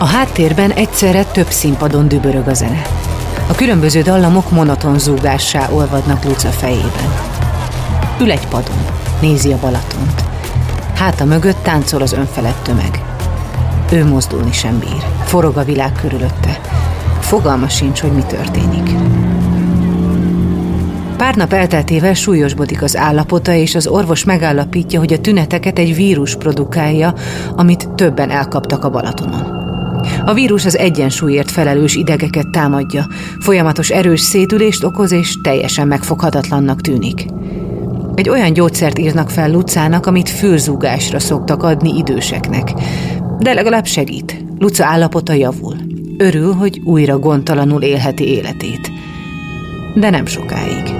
A háttérben egyszerre több színpadon dübörög a zene. A különböző dallamok monoton zúgássá olvadnak Luca fejében. Ül egy padon, nézi a Balatont. Háta mögött táncol az önfelett tömeg. Ő mozdulni sem bír. Forog a világ körülötte. Fogalma sincs, hogy mi történik. Pár nap elteltével súlyosbodik az állapota, és az orvos megállapítja, hogy a tüneteket egy vírus produkálja, amit többen elkaptak a Balatonon. A vírus az egyensúlyért felelős idegeket támadja, folyamatos erős szétülést okoz, és teljesen megfoghatatlannak tűnik. Egy olyan gyógyszert írnak fel Lucának, amit fülzúgásra szoktak adni időseknek. De legalább segít. Luca állapota javul. Örül, hogy újra gondtalanul élheti életét. De nem sokáig.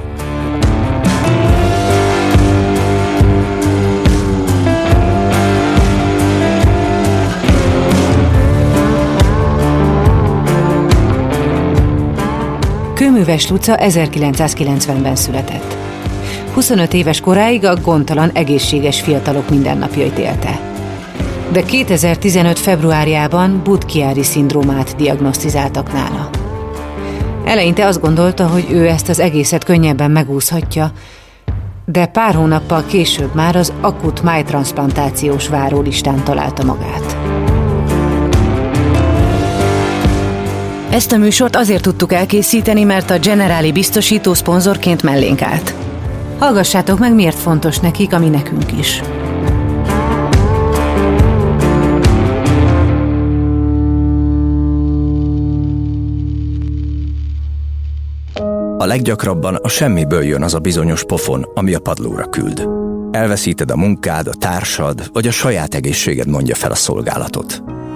Kőműves Luca 1990-ben született. 25 éves koráig a gondtalan egészséges fiatalok mindennapjait élte. De 2015. februárjában Budkiári szindrómát diagnosztizáltak nála. Eleinte azt gondolta, hogy ő ezt az egészet könnyebben megúszhatja, de pár hónappal később már az akut májtransplantációs várólistán találta magát. Ezt a műsort azért tudtuk elkészíteni, mert a Generáli biztosító szponzorként mellénk állt. Hallgassátok meg, miért fontos nekik, ami nekünk is. A leggyakrabban a semmiből jön az a bizonyos pofon, ami a padlóra küld. Elveszíted a munkád, a társad, vagy a saját egészséged mondja fel a szolgálatot.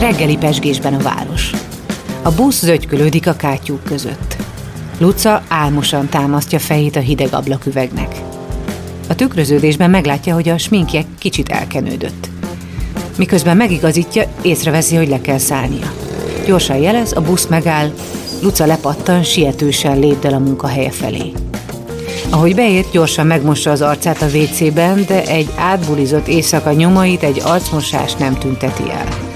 Reggeli pesgésben a város. A busz zögykölődik a kátyúk között. Luca álmosan támasztja fejét a hideg ablaküvegnek. A tükröződésben meglátja, hogy a sminkje kicsit elkenődött. Miközben megigazítja, észreveszi, hogy le kell szállnia. Gyorsan jelez, a busz megáll, Luca lepattan, sietősen lépdel a munkahelye felé. Ahogy beér, gyorsan megmossa az arcát a WC-ben, de egy átbulizott éjszaka nyomait egy arcmosás nem tünteti el.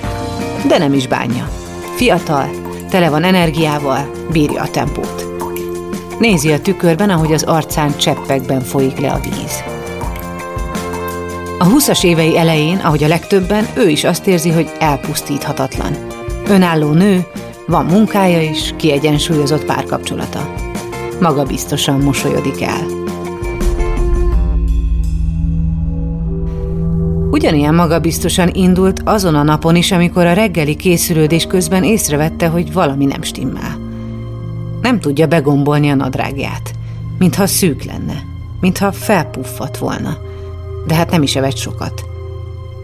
De nem is bánja. Fiatal, tele van energiával, bírja a tempót. Nézi a tükörben, ahogy az arcán cseppekben folyik le a víz. A 20 évei elején, ahogy a legtöbben, ő is azt érzi, hogy elpusztíthatatlan. Önálló nő, van munkája is, kiegyensúlyozott párkapcsolata. Maga biztosan mosolyodik el. Ugyanilyen magabiztosan indult azon a napon is, amikor a reggeli készülődés közben észrevette, hogy valami nem stimmel. Nem tudja begombolni a nadrágját, mintha szűk lenne, mintha felpuffat volna. De hát nem is evett sokat.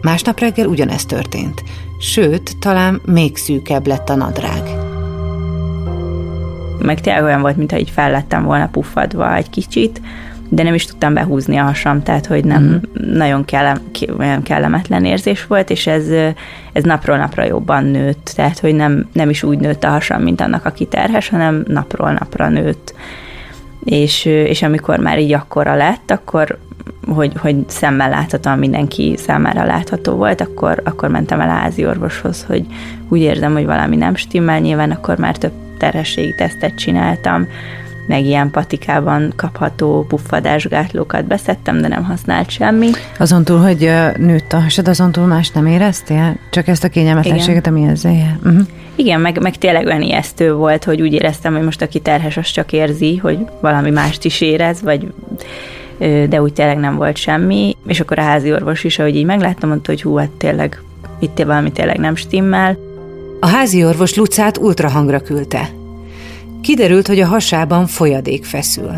Másnap reggel ugyanezt történt, sőt, talán még szűkebb lett a nadrág. Meg tényleg olyan volt, mintha így fellettem volna puffadva egy kicsit, de nem is tudtam behúzni a hasam, tehát hogy nem uh-huh. nagyon kellem, olyan kellemetlen érzés volt, és ez, ez napról napra jobban nőtt, tehát hogy nem, nem is úgy nőtt a hasam, mint annak, aki terhes, hanem napról napra nőtt. És, és amikor már így akkora lett, akkor hogy, hogy szemmel láthatóan mindenki számára látható volt, akkor, akkor mentem el házi orvoshoz, hogy úgy érzem, hogy valami nem stimmel, nyilván akkor már több terhességi tesztet csináltam, meg ilyen patikában kapható puffadásgátlókat beszedtem, de nem használt semmi. Azon túl, hogy nőtt a hasad, azon túl más nem éreztél? Csak ezt a kényelmetlenséget, ami ezzel jár? Uh-huh. Igen, meg, meg tényleg olyan ijesztő volt, hogy úgy éreztem, hogy most aki terhes, az csak érzi, hogy valami mást is érez, vagy de úgy tényleg nem volt semmi, és akkor a házi orvos is, ahogy így megláttam, mondta, hogy hú, hát tényleg itt valami tényleg nem stimmel. A házi orvos Lucát ultrahangra küldte. Kiderült, hogy a hasában folyadék feszül.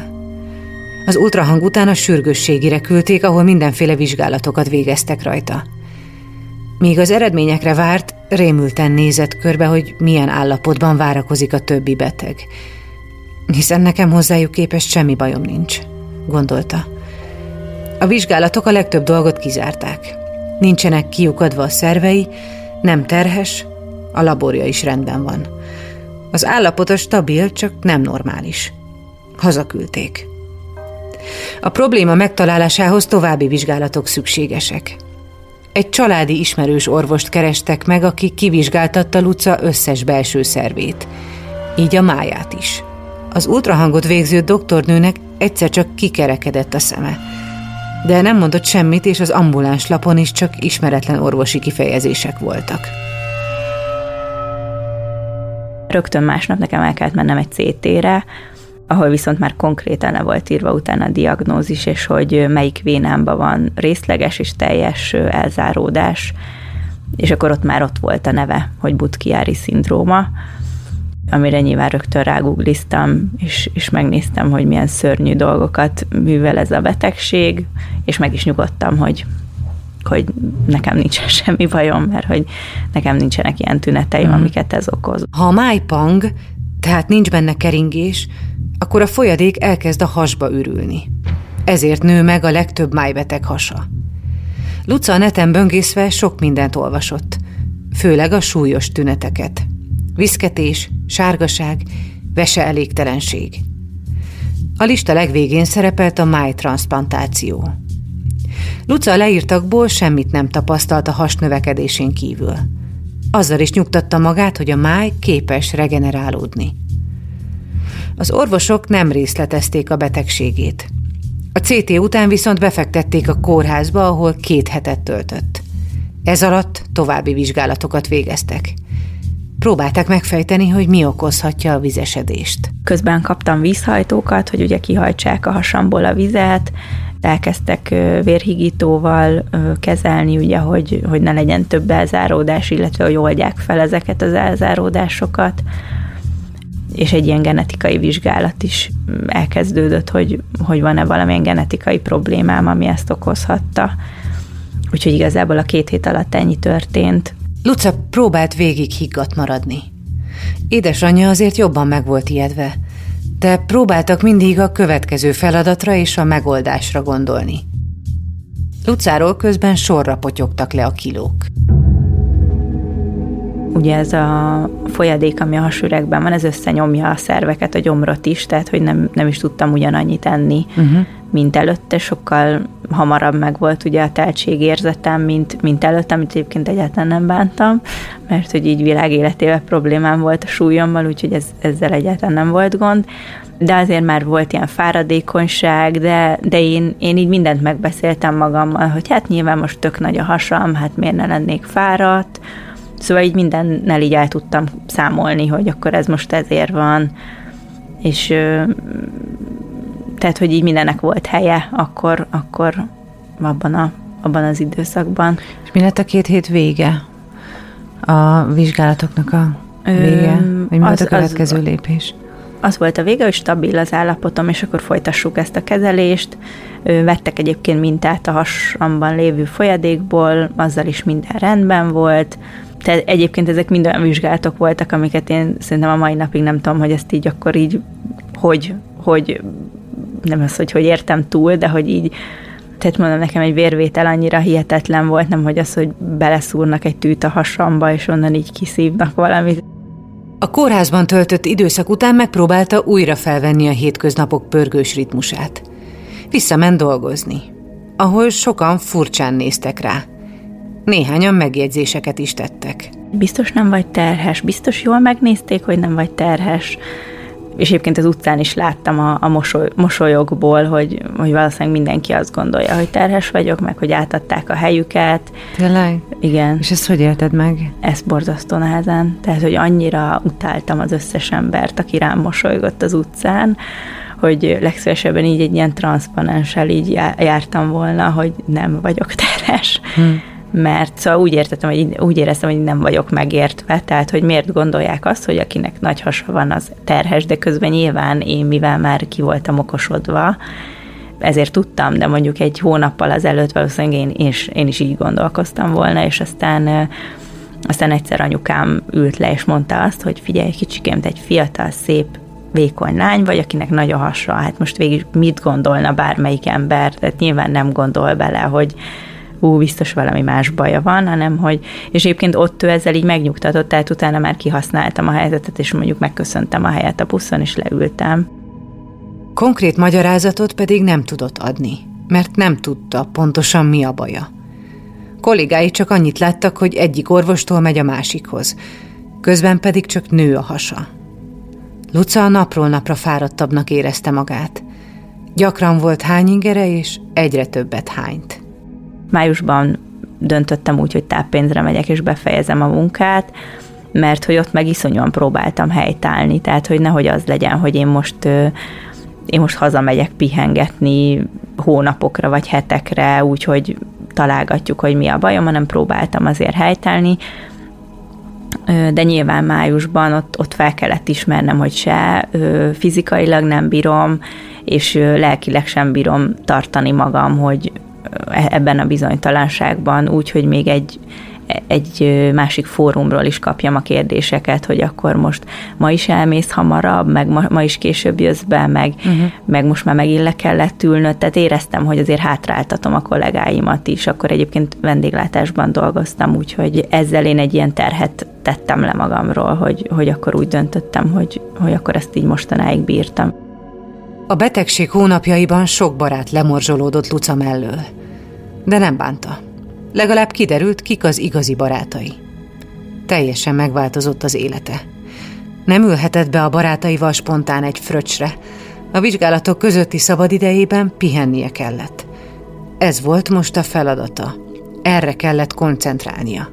Az ultrahang után a sürgősségire küldték, ahol mindenféle vizsgálatokat végeztek rajta. Míg az eredményekre várt, rémülten nézett körbe, hogy milyen állapotban várakozik a többi beteg. Hiszen nekem hozzájuk képest semmi bajom nincs, gondolta. A vizsgálatok a legtöbb dolgot kizárták. Nincsenek kiukadva a szervei, nem terhes, a laborja is rendben van. Az állapota stabil, csak nem normális. Hazaküldték. A probléma megtalálásához további vizsgálatok szükségesek. Egy családi ismerős orvost kerestek meg, aki kivizsgáltatta Luca összes belső szervét, így a máját is. Az ultrahangot végző doktornőnek egyszer csak kikerekedett a szeme, de nem mondott semmit, és az ambuláns lapon is csak ismeretlen orvosi kifejezések voltak. Rögtön másnap nekem el kellett mennem egy CT-re, ahol viszont már konkrétan le volt írva utána a diagnózis, és hogy melyik vénámban van részleges és teljes elzáródás, és akkor ott már ott volt a neve, hogy Butkiári szindróma, amire nyilván rögtön rágugliztam, és, és megnéztem, hogy milyen szörnyű dolgokat művel ez a betegség, és meg is nyugodtam, hogy hogy nekem nincsen semmi bajom, mert hogy nekem nincsenek ilyen tüneteim, mm. amiket ez okoz. Ha a májpang, tehát nincs benne keringés, akkor a folyadék elkezd a hasba ürülni. Ezért nő meg a legtöbb májbeteg hasa. Luca a neten böngészve sok mindent olvasott, főleg a súlyos tüneteket. Viszketés, sárgaság, vese elégtelenség. A lista legvégén szerepelt a májtransplantáció. Luca leírtakból semmit nem tapasztalt a has növekedésén kívül. Azzal is nyugtatta magát, hogy a máj képes regenerálódni. Az orvosok nem részletezték a betegségét. A CT után viszont befektették a kórházba, ahol két hetet töltött. Ez alatt további vizsgálatokat végeztek. Próbálták megfejteni, hogy mi okozhatja a vizesedést. Közben kaptam vízhajtókat, hogy ugye kihajtsák a hasamból a vizet, elkezdtek vérhigítóval kezelni, ugye, hogy, hogy ne legyen több elzáródás, illetve hogy oldják fel ezeket az elzáródásokat és egy ilyen genetikai vizsgálat is elkezdődött, hogy, hogy van-e valamilyen genetikai problémám, ami ezt okozhatta. Úgyhogy igazából a két hét alatt ennyi történt. Luca próbált végig higgadt maradni. Édesanyja azért jobban meg volt ijedve, de próbáltak mindig a következő feladatra és a megoldásra gondolni. Lucáról közben sorra potyogtak le a kilók. Ugye ez a folyadék, ami a hasüregben van, ez összenyomja a szerveket, a gyomrot is, tehát hogy nem, nem is tudtam ugyanannyit enni, uh-huh. Mint előtte, sokkal hamarabb meg volt ugye a teltségérzetem, mint, mint előtte, amit egyébként egyáltalán nem bántam, mert hogy így világ életével problémám volt a súlyommal, úgyhogy ez, ezzel egyáltalán nem volt gond, de azért már volt ilyen fáradékonyság, de, de én, én így mindent megbeszéltem magammal, hogy hát nyilván most tök nagy a hasam, hát miért ne lennék fáradt, Szóval így mindennel így el tudtam számolni, hogy akkor ez most ezért van, és tehát, hogy így mindennek volt helye akkor, akkor abban, a, abban az időszakban. És mi lett a két hét vége? A vizsgálatoknak a vége? Vagy mi az, volt a következő az, lépés? Az volt a vége, hogy stabil az állapotom, és akkor folytassuk ezt a kezelést. Vettek egyébként mintát a hasamban lévő folyadékból, azzal is minden rendben volt, tehát egyébként ezek mind olyan vizsgálatok voltak, amiket én szerintem a mai napig nem tudom, hogy ezt így akkor így, hogy, hogy nem az, hogy hogy értem túl, de hogy így tehát mondom, nekem egy vérvétel annyira hihetetlen volt, nem hogy az, hogy beleszúrnak egy tűt a hasamba, és onnan így kiszívnak valamit. A kórházban töltött időszak után megpróbálta újra felvenni a hétköznapok pörgős ritmusát. Visszament dolgozni, ahol sokan furcsán néztek rá. Néhányan megjegyzéseket is tettek. Biztos nem vagy terhes, biztos jól megnézték, hogy nem vagy terhes. És egyébként az utcán is láttam a, a mosoly, mosolyokból, hogy, hogy valószínűleg mindenki azt gondolja, hogy terhes vagyok, meg hogy átadták a helyüket. Tényleg? Igen. És ezt hogy élted meg? Ez borzasztó nehezen. Tehát, hogy annyira utáltam az összes embert, aki rám mosolygott az utcán, hogy legszívesebben így egy ilyen transzparenssel így jártam volna, hogy nem vagyok terhes. Hmm mert szóval úgy, értettem, hogy úgy éreztem, hogy nem vagyok megértve, tehát hogy miért gondolják azt, hogy akinek nagy hasa van, az terhes, de közben nyilván én, mivel már ki voltam okosodva, ezért tudtam, de mondjuk egy hónappal az előtt valószínűleg én, én, is, én is így gondolkoztam volna, és aztán aztán egyszer anyukám ült le, és mondta azt, hogy figyelj, kicsikém, te egy fiatal, szép, vékony lány vagy, akinek nagy a hasa, hát most végig mit gondolna bármelyik ember, tehát nyilván nem gondol bele, hogy ú, biztos valami más baja van, hanem hogy, és egyébként ott ő ezzel így megnyugtatott, tehát utána már kihasználtam a helyzetet, és mondjuk megköszöntem a helyet a buszon, és leültem. Konkrét magyarázatot pedig nem tudott adni, mert nem tudta pontosan mi a baja. Kollégái csak annyit láttak, hogy egyik orvostól megy a másikhoz, közben pedig csak nő a hasa. Luca napról napra fáradtabbnak érezte magát. Gyakran volt hányingere, és egyre többet hányt. Májusban döntöttem úgy, hogy táppénzre megyek és befejezem a munkát, mert hogy ott meg iszonyúan próbáltam helytállni, tehát hogy nehogy az legyen, hogy én most én most hazamegyek pihengetni hónapokra vagy hetekre, úgyhogy találgatjuk, hogy mi a bajom, hanem próbáltam azért helytállni, de nyilván májusban ott, ott fel kellett ismernem, hogy se fizikailag nem bírom, és lelkileg sem bírom tartani magam, hogy ebben a bizonytalanságban, úgyhogy még egy, egy másik fórumról is kapjam a kérdéseket, hogy akkor most ma is elmész hamarabb, meg ma, ma is később jössz be, meg, uh-huh. meg most már megint le kellett ülnöd, tehát éreztem, hogy azért hátráltatom a kollégáimat is, akkor egyébként vendéglátásban dolgoztam, úgyhogy ezzel én egy ilyen terhet tettem le magamról, hogy, hogy akkor úgy döntöttem, hogy, hogy akkor ezt így mostanáig bírtam. A betegség hónapjaiban sok barát lemorzsolódott Luca mellől, de nem bánta. Legalább kiderült, kik az igazi barátai. Teljesen megváltozott az élete. Nem ülhetett be a barátaival spontán egy fröccsre. A vizsgálatok közötti szabadidejében pihennie kellett. Ez volt most a feladata. Erre kellett koncentrálnia.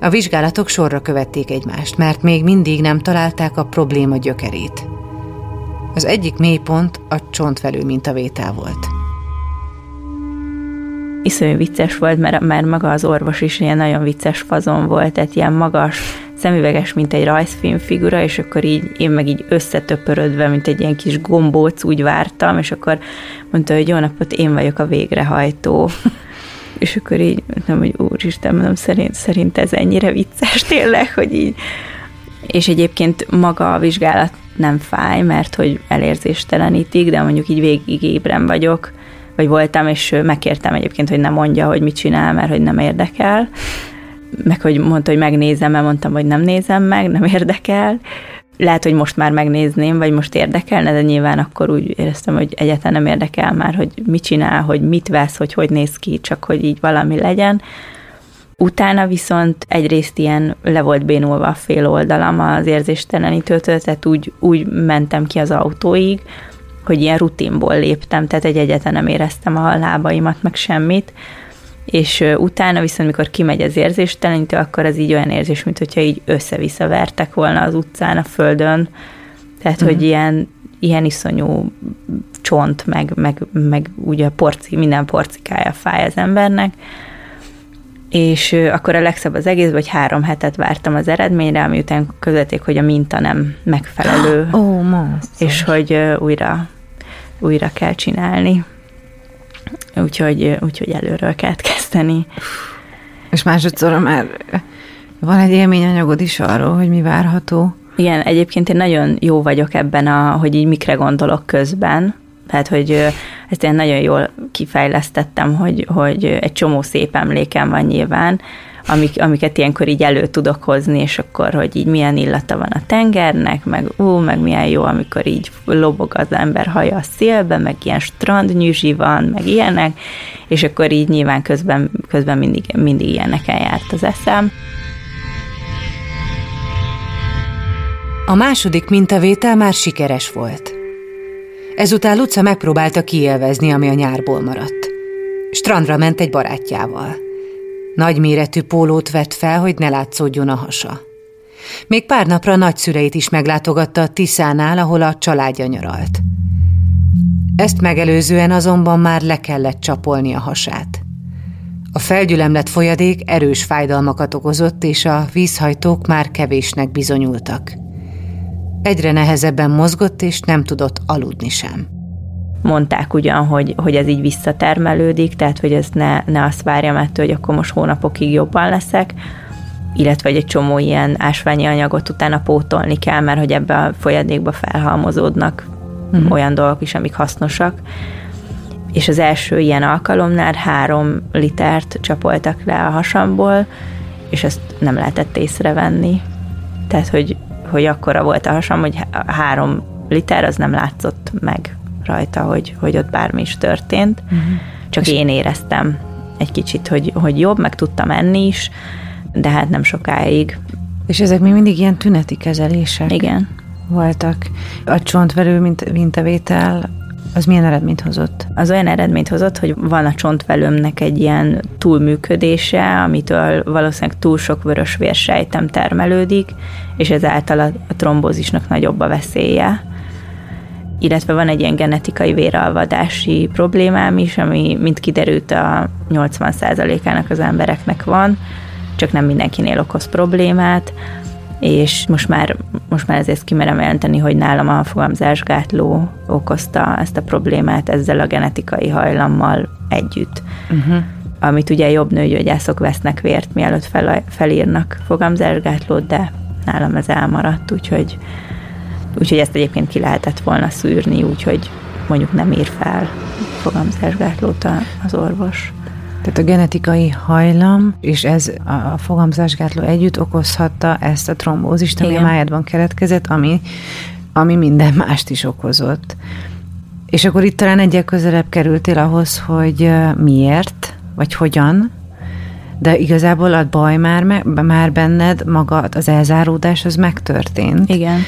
A vizsgálatok sorra követték egymást, mert még mindig nem találták a probléma gyökerét. Az egyik mélypont a csontvelő mintavétel volt. Iszonyú vicces volt, mert, mert maga az orvos is ilyen nagyon vicces fazon volt, tehát ilyen magas, szemüveges, mint egy rajzfilm figura, és akkor így én meg így összetöpörödve, mint egy ilyen kis gombóc úgy vártam, és akkor mondta, hogy jó napot, én vagyok a végrehajtó. és akkor így mondtam, hogy úristen, mondom, szerint, szerint ez ennyire vicces tényleg, hogy így és egyébként maga a vizsgálat nem fáj, mert hogy elérzéstelenítik, de mondjuk így végig ébren vagyok, vagy voltam, és megkértem egyébként, hogy nem mondja, hogy mit csinál, mert hogy nem érdekel. Meg hogy mondta, hogy megnézem, mert mondtam, hogy nem nézem meg, nem érdekel. Lehet, hogy most már megnézném, vagy most érdekelne, de nyilván akkor úgy éreztem, hogy egyáltalán nem érdekel már, hogy mit csinál, hogy mit vesz, hogy hogy néz ki, csak hogy így valami legyen. Utána viszont egyrészt ilyen le volt bénulva a fél oldalam az érzéstelenítőtől, tehát úgy, úgy mentem ki az autóig, hogy ilyen rutinból léptem, tehát egy egyetlen nem éreztem a lábaimat, meg semmit, és utána viszont, mikor kimegy az érzéstelenítő, akkor az így olyan érzés, mint hogyha így össze-vissza vertek volna az utcán, a földön, tehát, uh-huh. hogy mhm. ilyen, ilyen iszonyú csont, meg, meg, meg ugye porci, minden porcikája fáj az embernek, és akkor a legszebb az egész, hogy három hetet vártam az eredményre, ami után közötték, hogy a minta nem megfelelő. Ó, oh, És hogy újra, újra kell csinálni. Úgyhogy, úgyhogy előről kellett kezdeni. És másodszor már van egy élményanyagod is arról, hogy mi várható? Igen, egyébként én nagyon jó vagyok ebben, a, hogy így mikre gondolok közben, tehát, hogy ezt én nagyon jól kifejlesztettem, hogy, hogy egy csomó szép emlékem van nyilván, amik, amiket ilyenkor így elő tudok hozni, és akkor, hogy így milyen illata van a tengernek, meg ú, meg milyen jó, amikor így lobog az ember haja a szélbe, meg ilyen strandnyüzsi van, meg ilyenek, és akkor így nyilván közben, közben mindig, mindig ilyeneken járt az eszem. A második mintavétel már sikeres volt. Ezután Luca megpróbálta kielvezni, ami a nyárból maradt. Strandra ment egy barátjával. Nagyméretű pólót vett fel, hogy ne látszódjon a hasa. Még pár napra nagyszüleit is meglátogatta a Tiszánál, ahol a családja nyaralt. Ezt megelőzően azonban már le kellett csapolni a hasát. A felgyülemlett folyadék erős fájdalmakat okozott, és a vízhajtók már kevésnek bizonyultak. Egyre nehezebben mozgott, és nem tudott aludni sem. Mondták ugyan, hogy, hogy ez így visszatermelődik, tehát hogy ez ne, ne azt várjam ettől, hogy akkor most hónapokig jobban leszek, illetve egy csomó ilyen ásványi anyagot utána pótolni kell, mert hogy ebbe a folyadékba felhalmozódnak uh-huh. olyan dolgok is, amik hasznosak. És az első ilyen alkalomnál három litert csapoltak le a hasamból, és ezt nem lehetett észrevenni. Tehát, hogy, hogy akkora volt a hasam, hogy három liter az nem látszott meg rajta, hogy, hogy ott bármi is történt. Uh-huh. Csak és én éreztem egy kicsit, hogy, hogy jobb, meg tudtam enni is, de hát nem sokáig. És ezek még mindig ilyen tüneti kezelések? Igen. Voltak. A csontverő mint mintavétel az milyen eredményt hozott? Az olyan eredményt hozott, hogy van a csontvelőmnek egy ilyen túlműködése, amitől valószínűleg túl sok vörös vérsejtem termelődik, és ezáltal a trombózisnak nagyobb a veszélye. Illetve van egy ilyen genetikai véralvadási problémám is, ami, mint kiderült, a 80%-ának az embereknek van, csak nem mindenkinél okoz problémát, és most már, most már ezért kimerem jelenteni, hogy nálam a fogamzásgátló okozta ezt a problémát ezzel a genetikai hajlammal együtt. Uh-huh. Amit ugye jobb nőgyógyászok vesznek vért, mielőtt fel, felírnak fogamzásgátlót, de nálam ez elmaradt, úgyhogy, úgyhogy ezt egyébként ki lehetett volna szűrni, úgyhogy mondjuk nem ír fel fogamzásgátlót az orvos. Tehát a genetikai hajlam, és ez a fogamzásgátló együtt okozhatta ezt a trombózist, ami Igen. a májadban keletkezett, ami, ami minden mást is okozott. És akkor itt talán egyel közelebb kerültél ahhoz, hogy miért, vagy hogyan, de igazából a baj már, már benned, maga az elzáródás az megtörtént. Igen.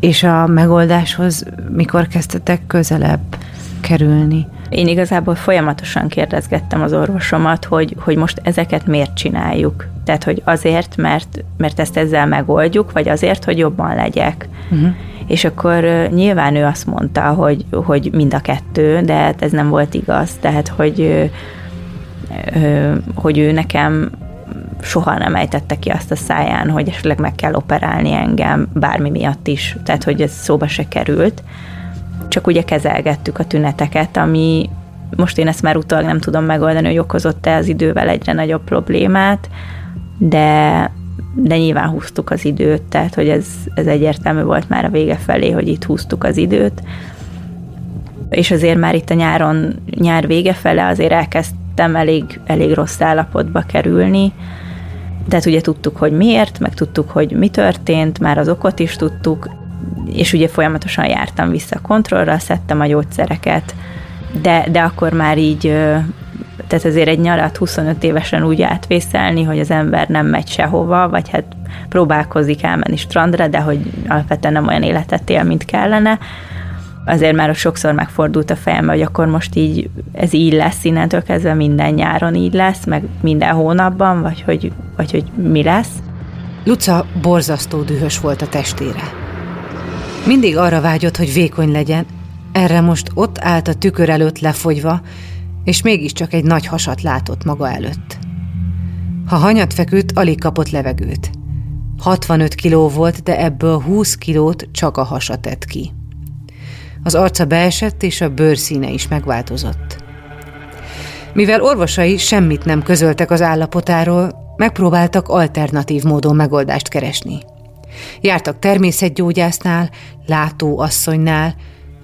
És a megoldáshoz mikor kezdtetek közelebb kerülni? Én igazából folyamatosan kérdezgettem az orvosomat, hogy, hogy most ezeket miért csináljuk. Tehát, hogy azért, mert, mert ezt ezzel megoldjuk, vagy azért, hogy jobban legyek. Uh-huh. És akkor nyilván ő azt mondta, hogy, hogy mind a kettő, de hát ez nem volt igaz. Tehát, hogy, hogy ő nekem soha nem ejtette ki azt a száján, hogy esetleg meg kell operálni engem bármi miatt is. Tehát, hogy ez szóba se került csak ugye kezelgettük a tüneteket, ami most én ezt már utólag nem tudom megoldani, hogy okozott-e az idővel egyre nagyobb problémát, de, de nyilván húztuk az időt, tehát hogy ez, ez egyértelmű volt már a vége felé, hogy itt húztuk az időt. És azért már itt a nyáron, nyár vége fele azért elkezdtem elég, elég rossz állapotba kerülni, tehát ugye tudtuk, hogy miért, meg tudtuk, hogy mi történt, már az okot is tudtuk, és ugye folyamatosan jártam vissza a kontrollra, szedtem a gyógyszereket, de, de akkor már így, tehát azért egy nyarat 25 évesen úgy átvészelni, hogy az ember nem megy sehova, vagy hát próbálkozik elmenni strandra, de hogy alapvetően nem olyan életet él, mint kellene, azért már sokszor megfordult a fejem, hogy akkor most így ez így lesz, innentől kezdve minden nyáron így lesz, meg minden hónapban, vagy hogy, vagy hogy mi lesz. Luca borzasztó dühös volt a testére. Mindig arra vágyott, hogy vékony legyen, erre most ott állt a tükör előtt lefogyva, és mégiscsak egy nagy hasat látott maga előtt. Ha hanyat feküdt, alig kapott levegőt. 65 kiló volt, de ebből 20 kilót csak a hasa tett ki. Az arca beesett, és a bőrszíne is megváltozott. Mivel orvosai semmit nem közöltek az állapotáról, megpróbáltak alternatív módon megoldást keresni. Jártak természetgyógyásznál, látóasszonynál,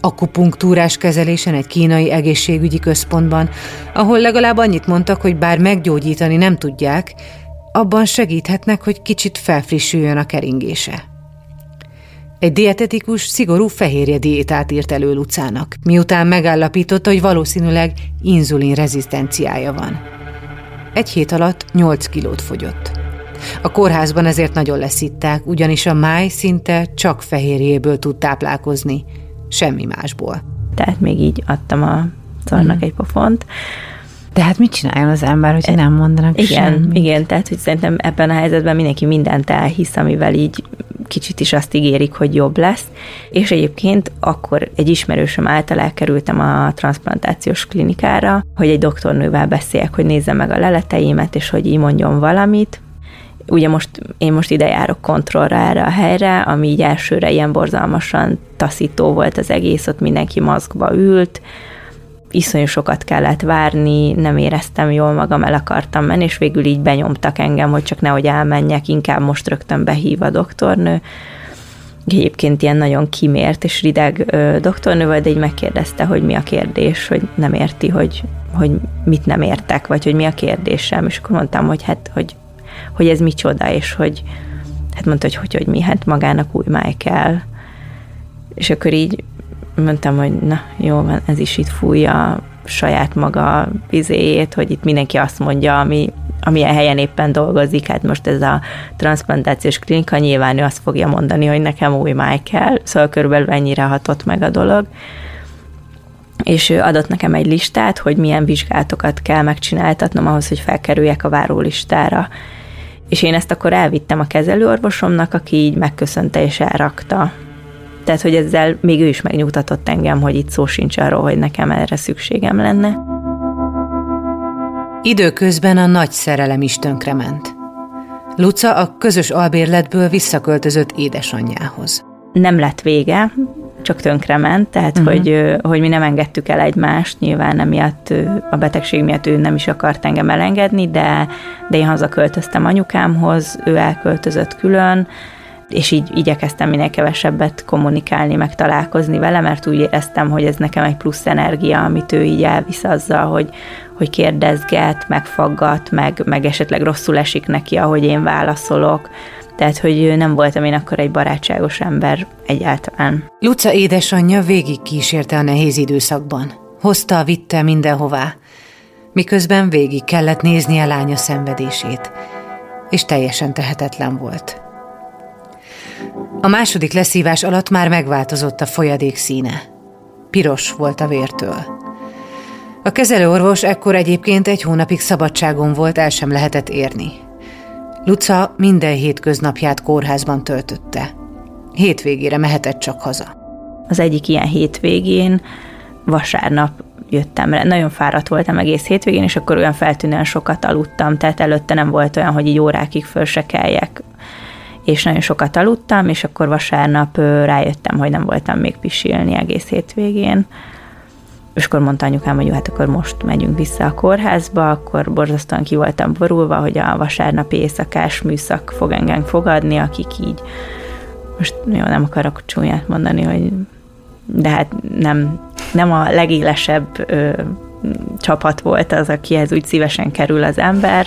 akupunktúrás kezelésen egy kínai egészségügyi központban, ahol legalább annyit mondtak, hogy bár meggyógyítani nem tudják, abban segíthetnek, hogy kicsit felfrissüljön a keringése. Egy dietetikus szigorú fehérje diétát írt elő Lucának, miután megállapította, hogy valószínűleg inzulin rezisztenciája van. Egy hét alatt 8 kilót fogyott. A kórházban ezért nagyon leszitták, ugyanis a máj szinte csak fehérjéből tud táplálkozni, semmi másból. Tehát még így adtam a szarnak mm. egy pofont. De hát mit csináljon az ember, hogyha nem mondanak Igen, semmit? igen, tehát hogy szerintem ebben a helyzetben mindenki mindent elhisz, amivel így kicsit is azt ígérik, hogy jobb lesz. És egyébként akkor egy ismerősöm által elkerültem a transplantációs klinikára, hogy egy doktornővel beszéljek, hogy nézze meg a leleteimet, és hogy így mondjon valamit. Ugye most, én most ide járok kontrollra erre a helyre, ami így elsőre ilyen borzalmasan taszító volt az egész, ott mindenki maszkba ült, iszonyú sokat kellett várni, nem éreztem jól magam, el akartam menni, és végül így benyomtak engem, hogy csak nehogy elmenjek, inkább most rögtön behív a doktornő. Egyébként ilyen nagyon kimért és rideg ö, doktornő volt, de így megkérdezte, hogy mi a kérdés, hogy nem érti, hogy, hogy mit nem értek, vagy hogy mi a kérdésem, és akkor mondtam, hogy hát, hogy, hogy ez micsoda, és hogy hát mondta, hogy hogy, hogy mi, hát magának új máj kell. És akkor így mondtam, hogy na jó van, ez is itt fújja saját maga vizéjét, hogy itt mindenki azt mondja, ami, amilyen helyen éppen dolgozik, hát most ez a transplantációs klinika, nyilván ő azt fogja mondani, hogy nekem új máj kell, szóval körülbelül ennyire hatott meg a dolog. És ő adott nekem egy listát, hogy milyen vizsgálatokat kell megcsináltatnom ahhoz, hogy felkerüljek a várólistára. És én ezt akkor elvittem a kezelőorvosomnak, aki így megköszönte és elrakta tehát, hogy ezzel még ő is megnyugtatott engem, hogy itt szó sincs arról, hogy nekem erre szükségem lenne. Időközben a nagy szerelem is tönkrement. Luca a közös albérletből visszaköltözött édesanyjához. Nem lett vége, csak tönkrement, tehát uh-huh. hogy, hogy mi nem engedtük el egymást, nyilván emiatt a betegség miatt ő nem is akart engem elengedni, de, de én hazaköltöztem anyukámhoz, ő elköltözött külön, és így igyekeztem minél kevesebbet kommunikálni, meg találkozni vele, mert úgy éreztem, hogy ez nekem egy plusz energia, amit ő így elvisz azzal, hogy, hogy kérdezget, megfaggat, meg, meg esetleg rosszul esik neki, ahogy én válaszolok. Tehát, hogy nem voltam én akkor egy barátságos ember egyáltalán. Luca édesanyja végig kísérte a nehéz időszakban. Hozta, vitte mindenhová. Miközben végig kellett nézni a lánya szenvedését, és teljesen tehetetlen volt. A második leszívás alatt már megváltozott a folyadék színe. Piros volt a vértől. A kezelőorvos ekkor egyébként egy hónapig szabadságon volt, el sem lehetett érni. Luca minden hétköznapját kórházban töltötte. Hétvégére mehetett csak haza. Az egyik ilyen hétvégén vasárnap jöttem rá. Nagyon fáradt voltam egész hétvégén, és akkor olyan feltűnően sokat aludtam, tehát előtte nem volt olyan, hogy így órákig föl se keljek és nagyon sokat aludtam, és akkor vasárnap rájöttem, hogy nem voltam még pisilni egész hétvégén. És akkor mondta anyukám, hogy jó, hát akkor most megyünk vissza a kórházba, akkor borzasztóan ki voltam borulva, hogy a vasárnapi éjszakás műszak fog engem fogadni, akik így, most jó, nem akarok csúnyát mondani, hogy de hát nem, nem a legélesebb ö, csapat volt az, akihez úgy szívesen kerül az ember,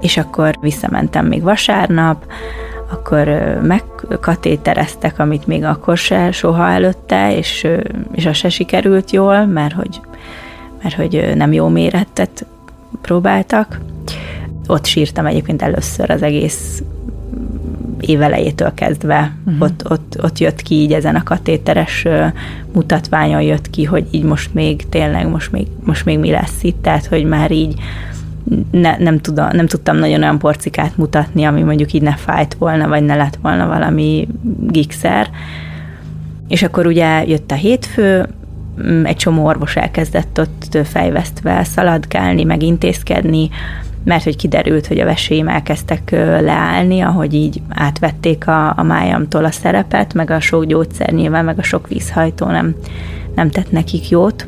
és akkor visszamentem még vasárnap, akkor megkatétereztek, amit még akkor se soha előtte, és, és az se sikerült jól, mert hogy, mert hogy nem jó méretet próbáltak. Ott sírtam egyébként először az egész évelejétől kezdve. Uh-huh. Ott, ott, ott jött ki így ezen a katéteres mutatványon jött ki, hogy így most még tényleg, most még, most még mi lesz itt, tehát hogy már így ne, nem, tudom, nem tudtam nagyon olyan porcikát mutatni, ami mondjuk így ne fájt volna, vagy ne lett volna valami gigszer. És akkor ugye jött a hétfő, mm, egy csomó orvos elkezdett ott fejvesztve szaladgálni, meg intézkedni, mert hogy kiderült, hogy a veséim elkezdtek leállni, ahogy így átvették a, a májamtól a szerepet, meg a sok gyógyszer nyilván, meg a sok vízhajtó nem, nem tett nekik jót.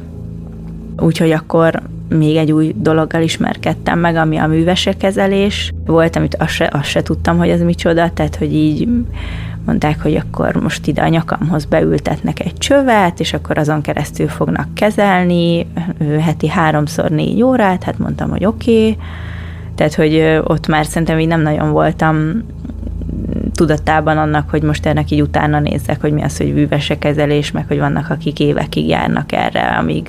Úgyhogy akkor még egy új dologgal ismerkedtem meg, ami a művesekezelés volt, amit azt se, azt se tudtam, hogy ez micsoda, tehát hogy így mondták, hogy akkor most ide a nyakamhoz beültetnek egy csövet, és akkor azon keresztül fognak kezelni heti háromszor négy órát, hát mondtam, hogy oké, okay. tehát hogy ott már szerintem így nem nagyon voltam tudatában annak, hogy most ennek így utána nézzek, hogy mi az, hogy művesekezelés, meg hogy vannak, akik évekig járnak erre, amíg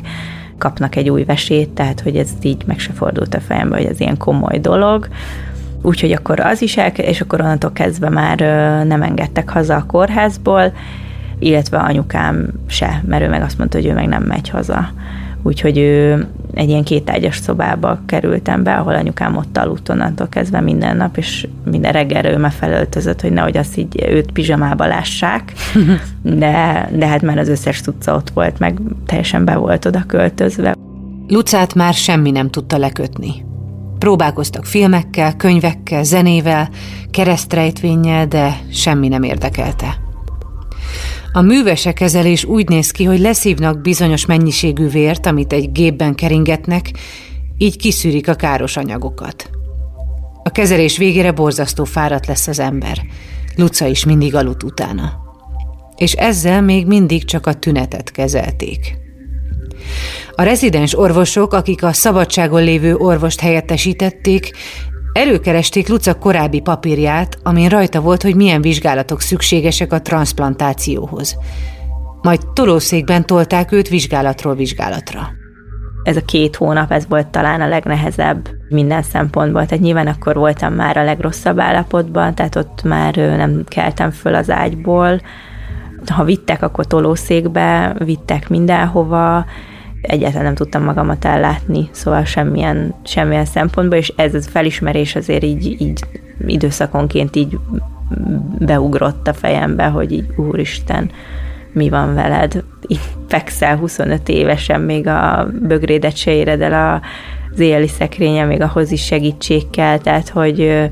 kapnak egy új vesét, tehát hogy ez így meg se fordult a fejembe, hogy ez ilyen komoly dolog. úgyhogy akkor az is el, és akkor onnantól kezdve már nem engedtek haza a kórházból, illetve anyukám se, mert ő meg azt mondta, hogy ő meg nem megy haza. Úgyhogy ő egy ilyen kétágyas szobába kerültem be, ahol anyukám ott aludt onnantól kezdve minden nap, és minden reggelre ő felöltözött, hogy nehogy azt így őt pizsamába lássák, de, de hát már az összes tudca ott volt, meg teljesen be volt oda költözve. Lucát már semmi nem tudta lekötni. Próbálkoztak filmekkel, könyvekkel, zenével, keresztrejtvénnyel, de semmi nem érdekelte. A művese kezelés úgy néz ki, hogy leszívnak bizonyos mennyiségű vért, amit egy gépben keringetnek, így kiszűrik a káros anyagokat. A kezelés végére borzasztó fáradt lesz az ember. Luca is mindig aludt utána. És ezzel még mindig csak a tünetet kezelték. A rezidens orvosok, akik a szabadságon lévő orvost helyettesítették, Előkeresték Luca korábbi papírját, amin rajta volt, hogy milyen vizsgálatok szükségesek a transplantációhoz. Majd tolószékben tolták őt vizsgálatról vizsgálatra. Ez a két hónap, ez volt talán a legnehezebb minden szempontból. Tehát nyilván akkor voltam már a legrosszabb állapotban, tehát ott már nem keltem föl az ágyból. Ha vittek, akkor tolószékbe, vittek mindenhova, egyáltalán nem tudtam magamat ellátni, szóval semmilyen, semmilyen szempontból, és ez a felismerés azért így, így időszakonként így beugrott a fejembe, hogy így úristen, mi van veled? Így fekszel 25 évesen, még a bögrédet se éred el az éjjeli szekrénye, még ahhoz is segítség kell, tehát hogy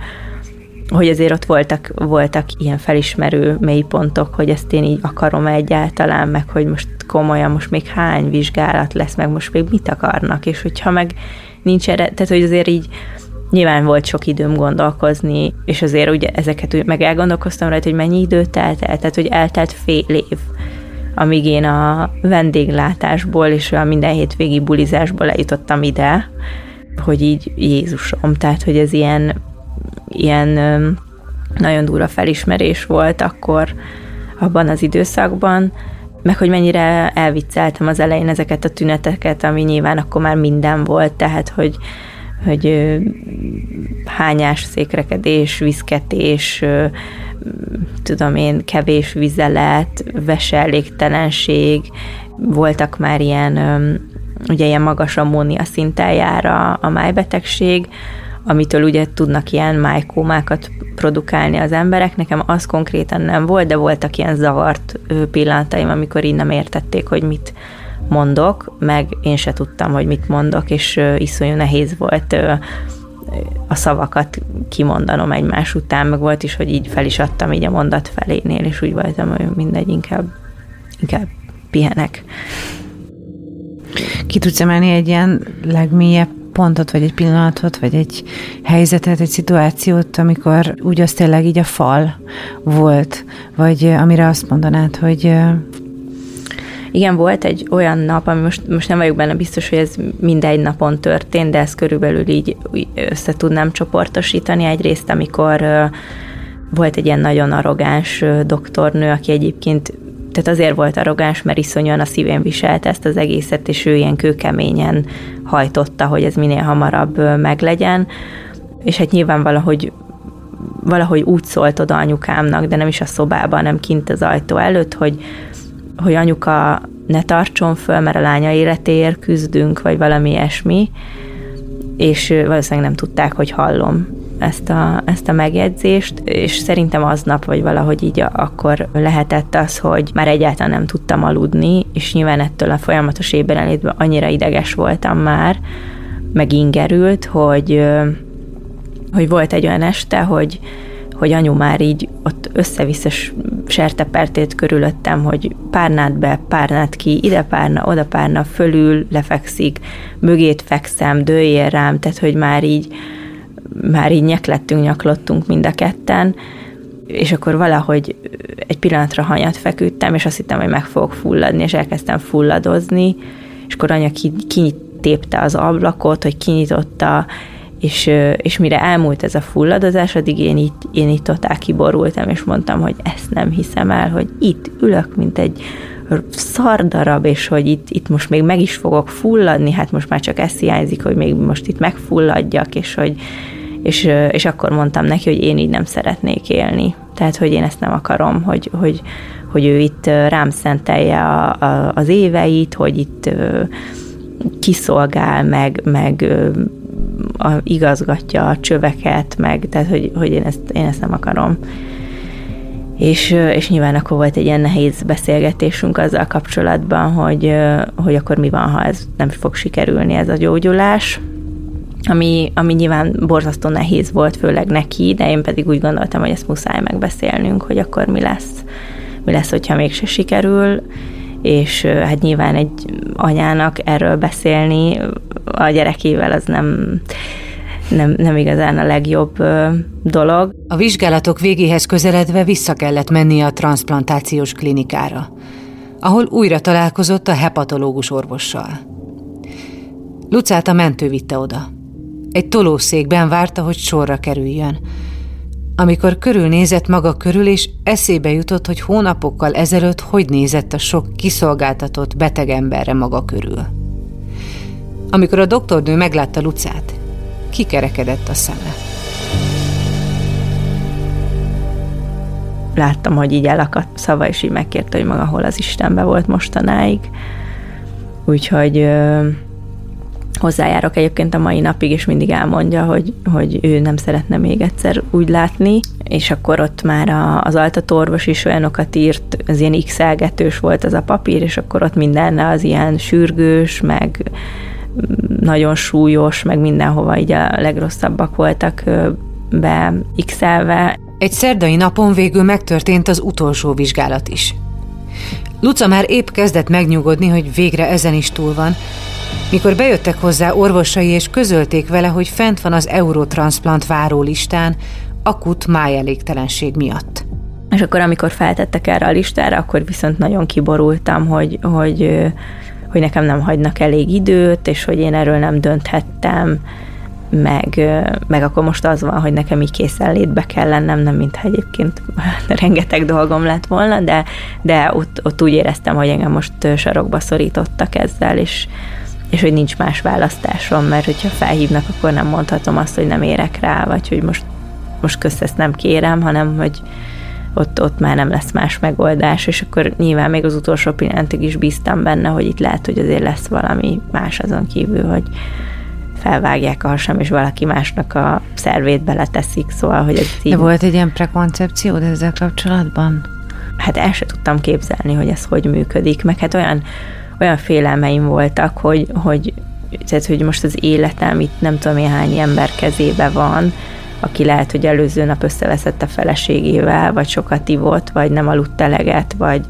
hogy azért ott voltak, voltak ilyen felismerő mélypontok, hogy ezt én így akarom egyáltalán, meg hogy most komolyan, most még hány vizsgálat lesz, meg most még mit akarnak, és hogyha meg nincs erre, tehát hogy azért így nyilván volt sok időm gondolkozni, és azért ugye ezeket úgy meg elgondolkoztam rajta, hogy mennyi idő telt el, tehát hogy eltelt fél év, amíg én a vendéglátásból és a minden hétvégi bulizásból eljutottam ide, hogy így Jézusom, tehát hogy ez ilyen ilyen nagyon durva felismerés volt akkor abban az időszakban, meg hogy mennyire elvicceltem az elején ezeket a tüneteket, ami nyilván akkor már minden volt, tehát hogy, hogy hányás, székrekedés, viszketés, tudom én, kevés vizelet, veselégtelenség, voltak már ilyen, ugye ilyen magas ammónia szinten jár a, a májbetegség, amitől ugye tudnak ilyen májkómákat produkálni az emberek. Nekem az konkrétan nem volt, de voltak ilyen zavart pillanataim, amikor így nem értették, hogy mit mondok, meg én se tudtam, hogy mit mondok, és iszonyú nehéz volt a szavakat kimondanom egymás után, meg volt is, hogy így fel is adtam így a mondat felénél, és úgy voltam, hogy mindegy, inkább, inkább pihenek. Ki tudsz emelni egy ilyen legmélyebb pontot, vagy egy pillanatot, vagy egy helyzetet, egy szituációt, amikor úgy az tényleg így a fal volt, vagy amire azt mondanád, hogy igen, volt egy olyan nap, ami most, most nem vagyok benne biztos, hogy ez mindegy napon történt, de ezt körülbelül így össze tudnám csoportosítani. Egyrészt, amikor volt egy ilyen nagyon arrogáns doktornő, aki egyébként tehát azért volt arrogáns, mert iszonyúan a szívén viselte ezt az egészet, és ő ilyen kőkeményen hajtotta, hogy ez minél hamarabb meglegyen, és hát nyilván valahogy valahogy úgy szólt oda anyukámnak, de nem is a szobában, hanem kint az ajtó előtt, hogy, hogy anyuka ne tartson föl, mert a lánya életéért küzdünk, vagy valami ilyesmi, és valószínűleg nem tudták, hogy hallom ezt a, ezt a megjegyzést, és szerintem aznap, vagy valahogy így akkor lehetett az, hogy már egyáltalán nem tudtam aludni, és nyilván ettől a folyamatos ébrenlétben annyira ideges voltam már, meg ingerült, hogy, hogy volt egy olyan este, hogy, hogy anyu már így ott össze-vissza sertepertét körülöttem, hogy párnát be, párnát ki, ide párna, oda párna, fölül lefekszik, mögét fekszem, dőjél rám, tehát hogy már így már így nyeklettünk, nyaklottunk mind a ketten, és akkor valahogy egy pillanatra hanyat feküdtem, és azt hittem, hogy meg fogok fulladni, és elkezdtem fulladozni, és akkor anya kinyitépte az ablakot, hogy kinyitotta, és, és mire elmúlt ez a fulladozás, addig én itt, én itt totál kiborultam, és mondtam, hogy ezt nem hiszem el, hogy itt ülök, mint egy szardarab, és hogy itt, itt most még meg is fogok fulladni, hát most már csak ez hiányzik, hogy még most itt megfulladjak, és hogy és, és akkor mondtam neki, hogy én így nem szeretnék élni. Tehát, hogy én ezt nem akarom, hogy, hogy, hogy ő itt rám szentelje a, a, az éveit, hogy itt kiszolgál, meg, meg a, igazgatja a csöveket, meg, tehát, hogy, hogy én, ezt, én ezt nem akarom. És, és nyilván akkor volt egy ilyen nehéz beszélgetésünk azzal kapcsolatban, hogy, hogy akkor mi van, ha ez nem fog sikerülni, ez a gyógyulás, ami, ami nyilván borzasztó nehéz volt, főleg neki, de én pedig úgy gondoltam, hogy ezt muszáj megbeszélnünk, hogy akkor mi lesz, mi lesz, hogyha mégse sikerül, és hát nyilván egy anyának erről beszélni a gyerekével az nem, nem, nem igazán a legjobb dolog. A vizsgálatok végéhez közeledve vissza kellett mennie a transplantációs klinikára, ahol újra találkozott a hepatológus orvossal. Lucát a mentő vitte oda. Egy tolószékben várta, hogy sorra kerüljön. Amikor körülnézett maga körül, és eszébe jutott, hogy hónapokkal ezelőtt hogy nézett a sok kiszolgáltatott beteg emberre maga körül. Amikor a doktornő meglátta Lucát, kikerekedett a szeme. Láttam, hogy így elakadt szava, és így megkérte, hogy maga hol az Istenbe volt mostanáig. Úgyhogy hozzájárok egyébként a mai napig, és mindig elmondja, hogy, hogy ő nem szeretne még egyszer úgy látni, és akkor ott már a, az altatorvos is olyanokat írt, az ilyen x volt az a papír, és akkor ott minden az ilyen sürgős, meg nagyon súlyos, meg mindenhova így a legrosszabbak voltak be x. Egy szerdai napon végül megtörtént az utolsó vizsgálat is. Luca már épp kezdett megnyugodni, hogy végre ezen is túl van, mikor bejöttek hozzá orvosai és közölték vele, hogy fent van az Eurotransplant várólistán, akut májelégtelenség miatt. És akkor, amikor feltettek erre a listára, akkor viszont nagyon kiborultam, hogy, hogy, hogy nekem nem hagynak elég időt, és hogy én erről nem dönthettem, meg, meg akkor most az van, hogy nekem így készenlétbe kell lennem, nem mintha egyébként rengeteg dolgom lett volna, de, de ott, ott úgy éreztem, hogy engem most sarokba szorítottak ezzel, és, és hogy nincs más választásom, mert hogyha felhívnak, akkor nem mondhatom azt, hogy nem érek rá, vagy hogy most, most közt ezt nem kérem, hanem hogy ott, ott már nem lesz más megoldás, és akkor nyilván még az utolsó pillanatig is bíztam benne, hogy itt lehet, hogy azért lesz valami más azon kívül, hogy felvágják a hasam, és valaki másnak a szervét beleteszik, szóval, hogy ez így... De volt egy ilyen prekoncepciód ezzel kapcsolatban? Hát el sem tudtam képzelni, hogy ez hogy működik, meg hát olyan olyan félelmeim voltak, hogy, hogy, tehát, hogy most az életem itt nem tudom én hány ember kezébe van, aki lehet, hogy előző nap összeveszett a feleségével, vagy sokat ivott, vagy nem aludt eleget, vagy,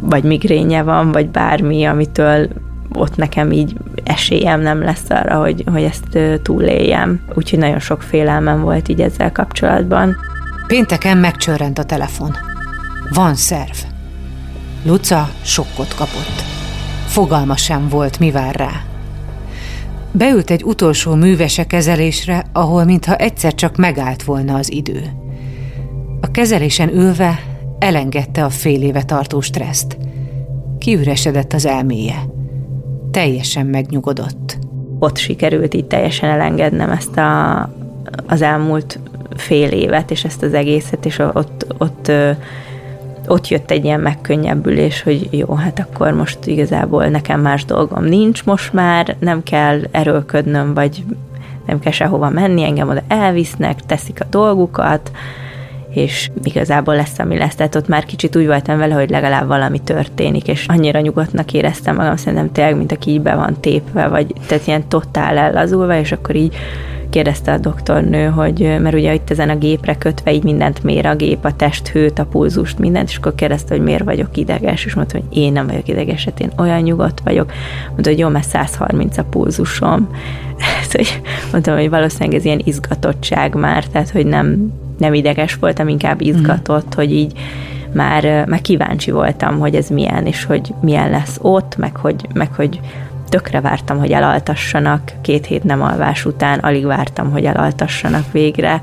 vagy migrénye van, vagy bármi, amitől ott nekem így esélyem nem lesz arra, hogy, hogy ezt túléljem. Úgyhogy nagyon sok félelmem volt így ezzel kapcsolatban. Pénteken megcsörrent a telefon. Van szerv. Luca sokkot kapott. Fogalma sem volt, mi vár rá. Beült egy utolsó művese kezelésre, ahol mintha egyszer csak megállt volna az idő. A kezelésen ülve elengedte a fél éve tartó stresszt. Kiüresedett az elméje. Teljesen megnyugodott. Ott sikerült így teljesen elengednem ezt a, az elmúlt fél évet, és ezt az egészet, és ott, ott ott jött egy ilyen megkönnyebbülés, hogy jó, hát akkor most igazából nekem más dolgom nincs most már, nem kell erőlködnöm, vagy nem kell sehova menni, engem oda elvisznek, teszik a dolgukat, és igazából lesz, ami lesz. Tehát ott már kicsit úgy voltam vele, hogy legalább valami történik, és annyira nyugodtnak éreztem magam, szerintem tényleg, mint aki így be van tépve, vagy tehát ilyen totál ellazulva, és akkor így kérdezte a doktornő, hogy, mert ugye itt ezen a gépre kötve így mindent mér a gép, a testhőt, a pulzust, mindent, és akkor kérdezte, hogy miért vagyok ideges, és mondta, hogy én nem vagyok ideges, hát én olyan nyugodt vagyok. Mondta, hogy jó, mert 130 a pulzusom. Mondtam, hogy valószínűleg ez ilyen izgatottság már, tehát hogy nem, nem ideges voltam, inkább izgatott, mm. hogy így már, már kíváncsi voltam, hogy ez milyen, és hogy milyen lesz ott, meg hogy, meg hogy tökre vártam, hogy elaltassanak, két hét nem alvás után alig vártam, hogy elaltassanak végre,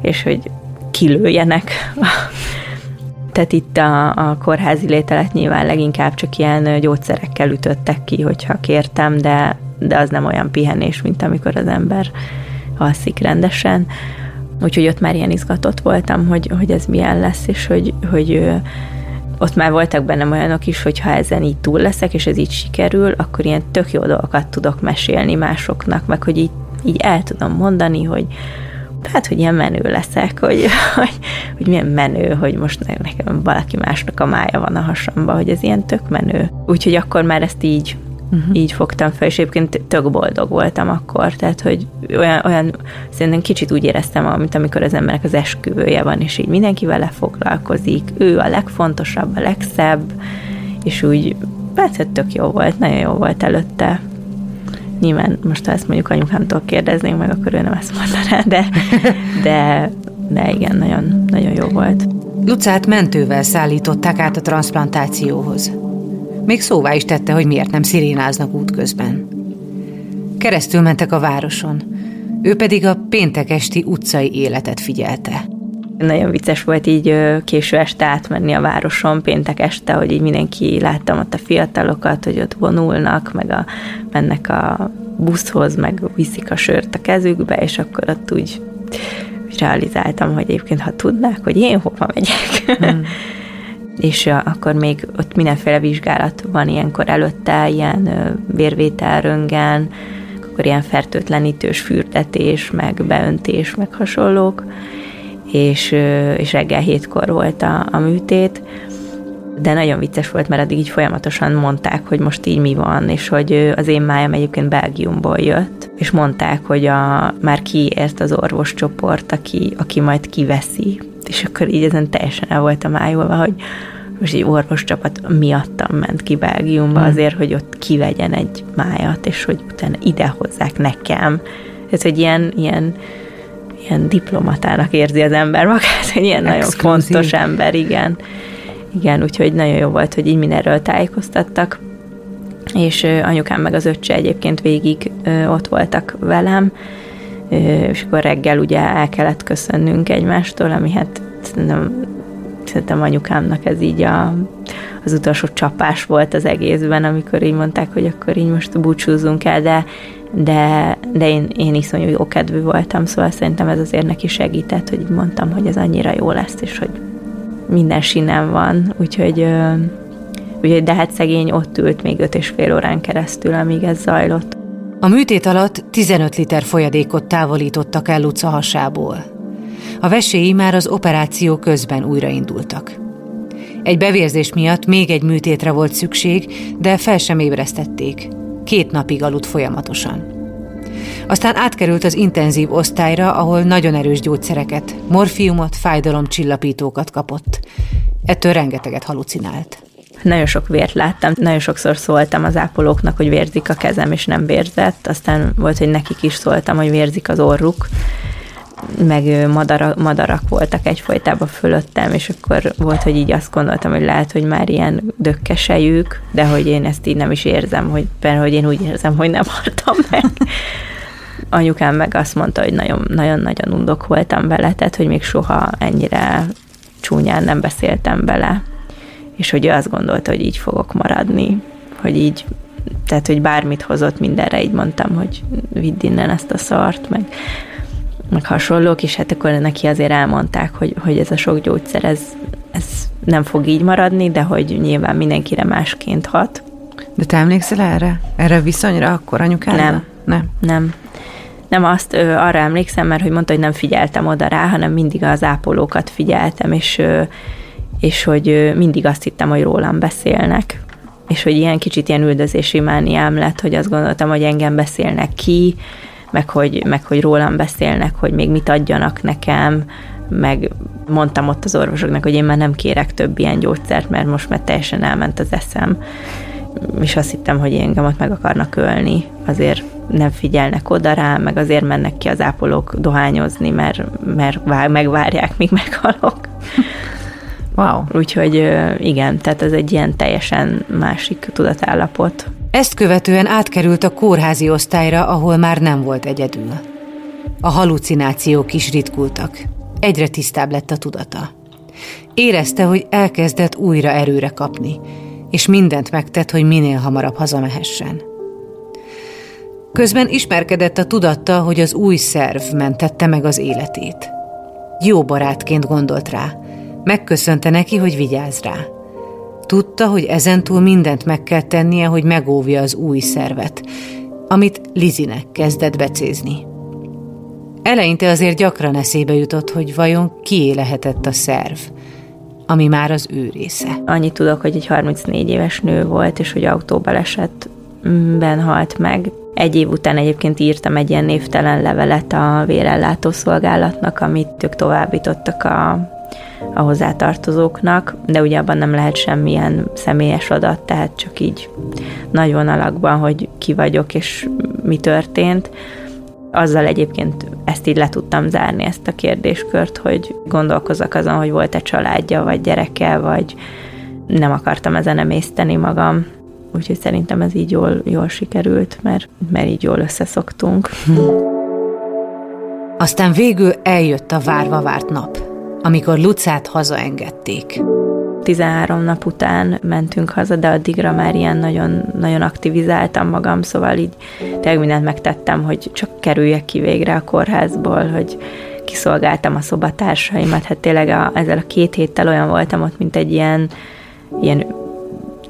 és hogy kilőjenek. Tehát itt a, a kórházi lételet nyilván leginkább csak ilyen gyógyszerekkel ütöttek ki, hogyha kértem, de, de az nem olyan pihenés, mint amikor az ember alszik rendesen. Úgyhogy ott már ilyen izgatott voltam, hogy, hogy ez milyen lesz, és hogy, hogy ott már voltak bennem olyanok is, hogy ha ezen így túl leszek, és ez így sikerül, akkor ilyen tök jó dolgokat tudok mesélni másoknak, meg hogy így, így el tudom mondani, hogy hát, hogy ilyen menő leszek, hogy, hogy, hogy milyen menő, hogy most nekem valaki másnak a mája van a hasamba, hogy ez ilyen tök menő. Úgyhogy akkor már ezt így uh-huh. így fogtam fel, és egyébként tök boldog voltam akkor, tehát, hogy olyan, olyan szerintem kicsit úgy éreztem, mint amikor az emberek az esküvője van, és így mindenki vele foglalkozik, ő a legfontosabb, a legszebb, és úgy, persze tök jó volt, nagyon jó volt előtte. Nyilván most, ha ezt mondjuk anyukámtól kérdeznénk meg, akkor ő nem ezt mondaná, de, de, de igen, nagyon, nagyon jó volt. Lucát mentővel szállították át a transplantációhoz. Még szóvá is tette, hogy miért nem szirénáznak útközben. Keresztül mentek a városon, ő pedig a péntek esti utcai életet figyelte. Nagyon vicces volt így késő este átmenni a városon, péntek este, hogy így mindenki láttam ott a fiatalokat, hogy ott vonulnak, meg a, mennek a buszhoz, meg viszik a sört a kezükbe, és akkor ott úgy, realizáltam, hogy egyébként ha tudnák, hogy én hova megyek. Hmm. és akkor még ott mindenféle vizsgálat van ilyenkor előtte, ilyen vérvétel, röngen, akkor ilyen fertőtlenítős fürdetés, meg beöntés, meg hasonlók, és, és reggel hétkor volt a, a műtét, de nagyon vicces volt, mert addig így folyamatosan mondták, hogy most így mi van, és hogy az én májam egyébként Belgiumból jött, és mondták, hogy a, már kiért az orvoscsoport, aki, aki majd kiveszi, és akkor így ezen teljesen el voltam ájulva, hogy most egy orvoscsapat miattam ment ki Belgiumba hmm. azért, hogy ott kivegyen egy májat, és hogy utána ide hozzák nekem. Ez egy ilyen, ilyen, ilyen diplomatának érzi az ember magát, egy ilyen Exclusive. nagyon fontos ember, igen. Igen, úgyhogy nagyon jó volt, hogy így mindenről tájékoztattak, és anyukám meg az öccse egyébként végig ott voltak velem, és akkor reggel ugye el kellett köszönnünk egymástól, ami hát nem, szerintem anyukámnak ez így a, az utolsó csapás volt az egészben, amikor így mondták, hogy akkor így most búcsúzzunk el, de, de, de én, én iszonyú jó kedvű voltam, szóval szerintem ez azért neki segített, hogy mondtam, hogy ez annyira jó lesz, és hogy minden sinem van, úgyhogy, úgyhogy de hát szegény ott ült még öt és fél órán keresztül, amíg ez zajlott. A műtét alatt 15 liter folyadékot távolítottak el Luca hasából. A veséi már az operáció közben újraindultak. Egy bevérzés miatt még egy műtétre volt szükség, de fel sem ébresztették. Két napig aludt folyamatosan. Aztán átkerült az intenzív osztályra, ahol nagyon erős gyógyszereket, morfiumot, fájdalomcsillapítókat kapott. Ettől rengeteget halucinált. Nagyon sok vért láttam, nagyon sokszor szóltam az ápolóknak, hogy vérzik a kezem, és nem vérzett. Aztán volt, hogy nekik is szóltam, hogy vérzik az orruk, meg madara, madarak voltak egyfolytában fölöttem, és akkor volt, hogy így azt gondoltam, hogy lehet, hogy már ilyen dökkesejük, de hogy én ezt így nem is érzem, hogy, mert hogy én úgy érzem, hogy nem haltam meg. Anyukám meg azt mondta, hogy nagyon-nagyon undok voltam vele, tehát hogy még soha ennyire csúnyán nem beszéltem bele, és hogy ő azt gondolta, hogy így fogok maradni, hogy így, tehát hogy bármit hozott mindenre, így mondtam, hogy vidd innen ezt a szart, meg meg hasonlók, és hát akkor neki azért elmondták, hogy, hogy ez a sok gyógyszer, ez, ez nem fog így maradni, de hogy nyilván mindenkire másként hat. De te emlékszel erre? Erre a viszonyra akkor anyukád? Nem. Nem. Nem. Nem azt, ö, arra emlékszem, mert hogy mondta, hogy nem figyeltem oda rá, hanem mindig az ápolókat figyeltem, és, ö, és hogy mindig azt hittem, hogy rólam beszélnek. És hogy ilyen kicsit ilyen üldözési mániám lett, hogy azt gondoltam, hogy engem beszélnek ki, meg hogy, meg hogy rólam beszélnek, hogy még mit adjanak nekem, meg mondtam ott az orvosoknak, hogy én már nem kérek több ilyen gyógyszert, mert most már teljesen elment az eszem, és azt hittem, hogy engem ott meg akarnak ölni, azért nem figyelnek oda rá, meg azért mennek ki az ápolók dohányozni, mert, mert vár, megvárják, míg meghalok. Wow. Úgyhogy igen, tehát ez egy ilyen teljesen másik tudatállapot. Ezt követően átkerült a kórházi osztályra, ahol már nem volt egyedül. A halucinációk is ritkultak. Egyre tisztább lett a tudata. Érezte, hogy elkezdett újra erőre kapni, és mindent megtett, hogy minél hamarabb hazamehessen. Közben ismerkedett a tudatta, hogy az új szerv mentette meg az életét. Jó barátként gondolt rá. Megköszönte neki, hogy vigyáz rá. Tudta, hogy ezentúl mindent meg kell tennie, hogy megóvja az új szervet, amit Lizinek kezdett becézni. Eleinte azért gyakran eszébe jutott, hogy vajon kié lehetett a szerv, ami már az ő része. Annyit tudok, hogy egy 34 éves nő volt, és hogy autóbalesetben halt meg. Egy év után egyébként írtam egy ilyen névtelen levelet a vérellátó szolgálatnak, amit ők továbbítottak a, a hozzátartozóknak, de ugye abban nem lehet semmilyen személyes adat, tehát csak így nagy vonalakban, hogy ki vagyok és mi történt. Azzal egyébként ezt így le tudtam zárni, ezt a kérdéskört, hogy gondolkozok azon, hogy volt-e családja, vagy gyereke, vagy nem akartam ezen emészteni magam. Úgyhogy szerintem ez így jól, jól sikerült, mert, mert így jól összeszoktunk. Aztán végül eljött a várva várt nap, amikor Lucát hazaengedték. 13 nap után mentünk haza, de addigra már ilyen nagyon, nagyon aktivizáltam magam, szóval így tényleg mindent megtettem, hogy csak kerüljek ki végre a kórházból, hogy kiszolgáltam a szobatársaimat, hát tényleg a, ezzel a két héttel olyan voltam ott, mint egy ilyen, ilyen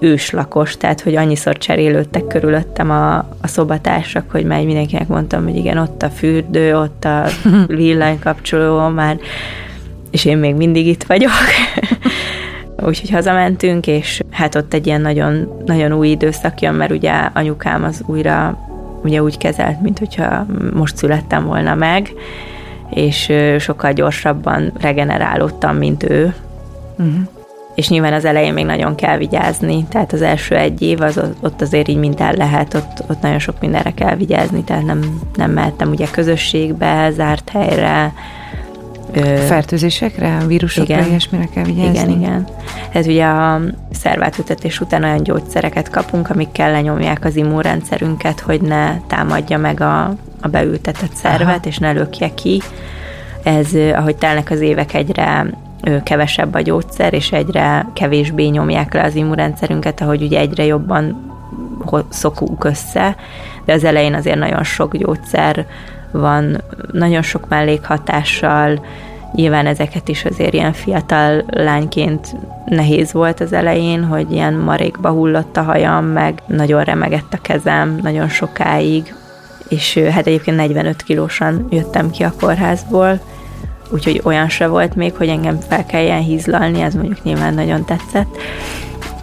őslakos, tehát hogy annyiszor cserélődtek körülöttem a, a szobatársak, hogy már mindenkinek mondtam, hogy igen, ott a fürdő, ott a villanykapcsoló már, és én még mindig itt vagyok. Úgyhogy hazamentünk, és hát ott egy ilyen nagyon, nagyon új időszak jön, mert ugye anyukám az újra ugye úgy kezelt, mint hogyha most születtem volna meg, és sokkal gyorsabban regenerálódtam, mint ő. Uh-huh. És nyilván az elején még nagyon kell vigyázni, tehát az első egy év az ott azért így minden lehet, ott, ott nagyon sok mindenre kell vigyázni, tehát nem, nem mehettem ugye közösségbe, zárt helyre, Fertőzésekre, vírusokra, igen. ilyesmire kell vigyázni? Igen, igen. Ez ugye a szervátültetés után olyan gyógyszereket kapunk, amik lenyomják az immunrendszerünket, hogy ne támadja meg a, a beültetett szervet, Aha. és ne lökje ki. Ez, ahogy telnek az évek, egyre kevesebb a gyógyszer, és egyre kevésbé nyomják le az immunrendszerünket, ahogy ugye egyre jobban szokunk össze, de az elején azért nagyon sok gyógyszer van nagyon sok mellékhatással, nyilván ezeket is azért ilyen fiatal lányként nehéz volt az elején, hogy ilyen marékba hullott a hajam, meg nagyon remegett a kezem nagyon sokáig, és hát egyébként 45 kilósan jöttem ki a kórházból, úgyhogy olyan se volt még, hogy engem fel kelljen hízlalni, ez mondjuk nyilván nagyon tetszett,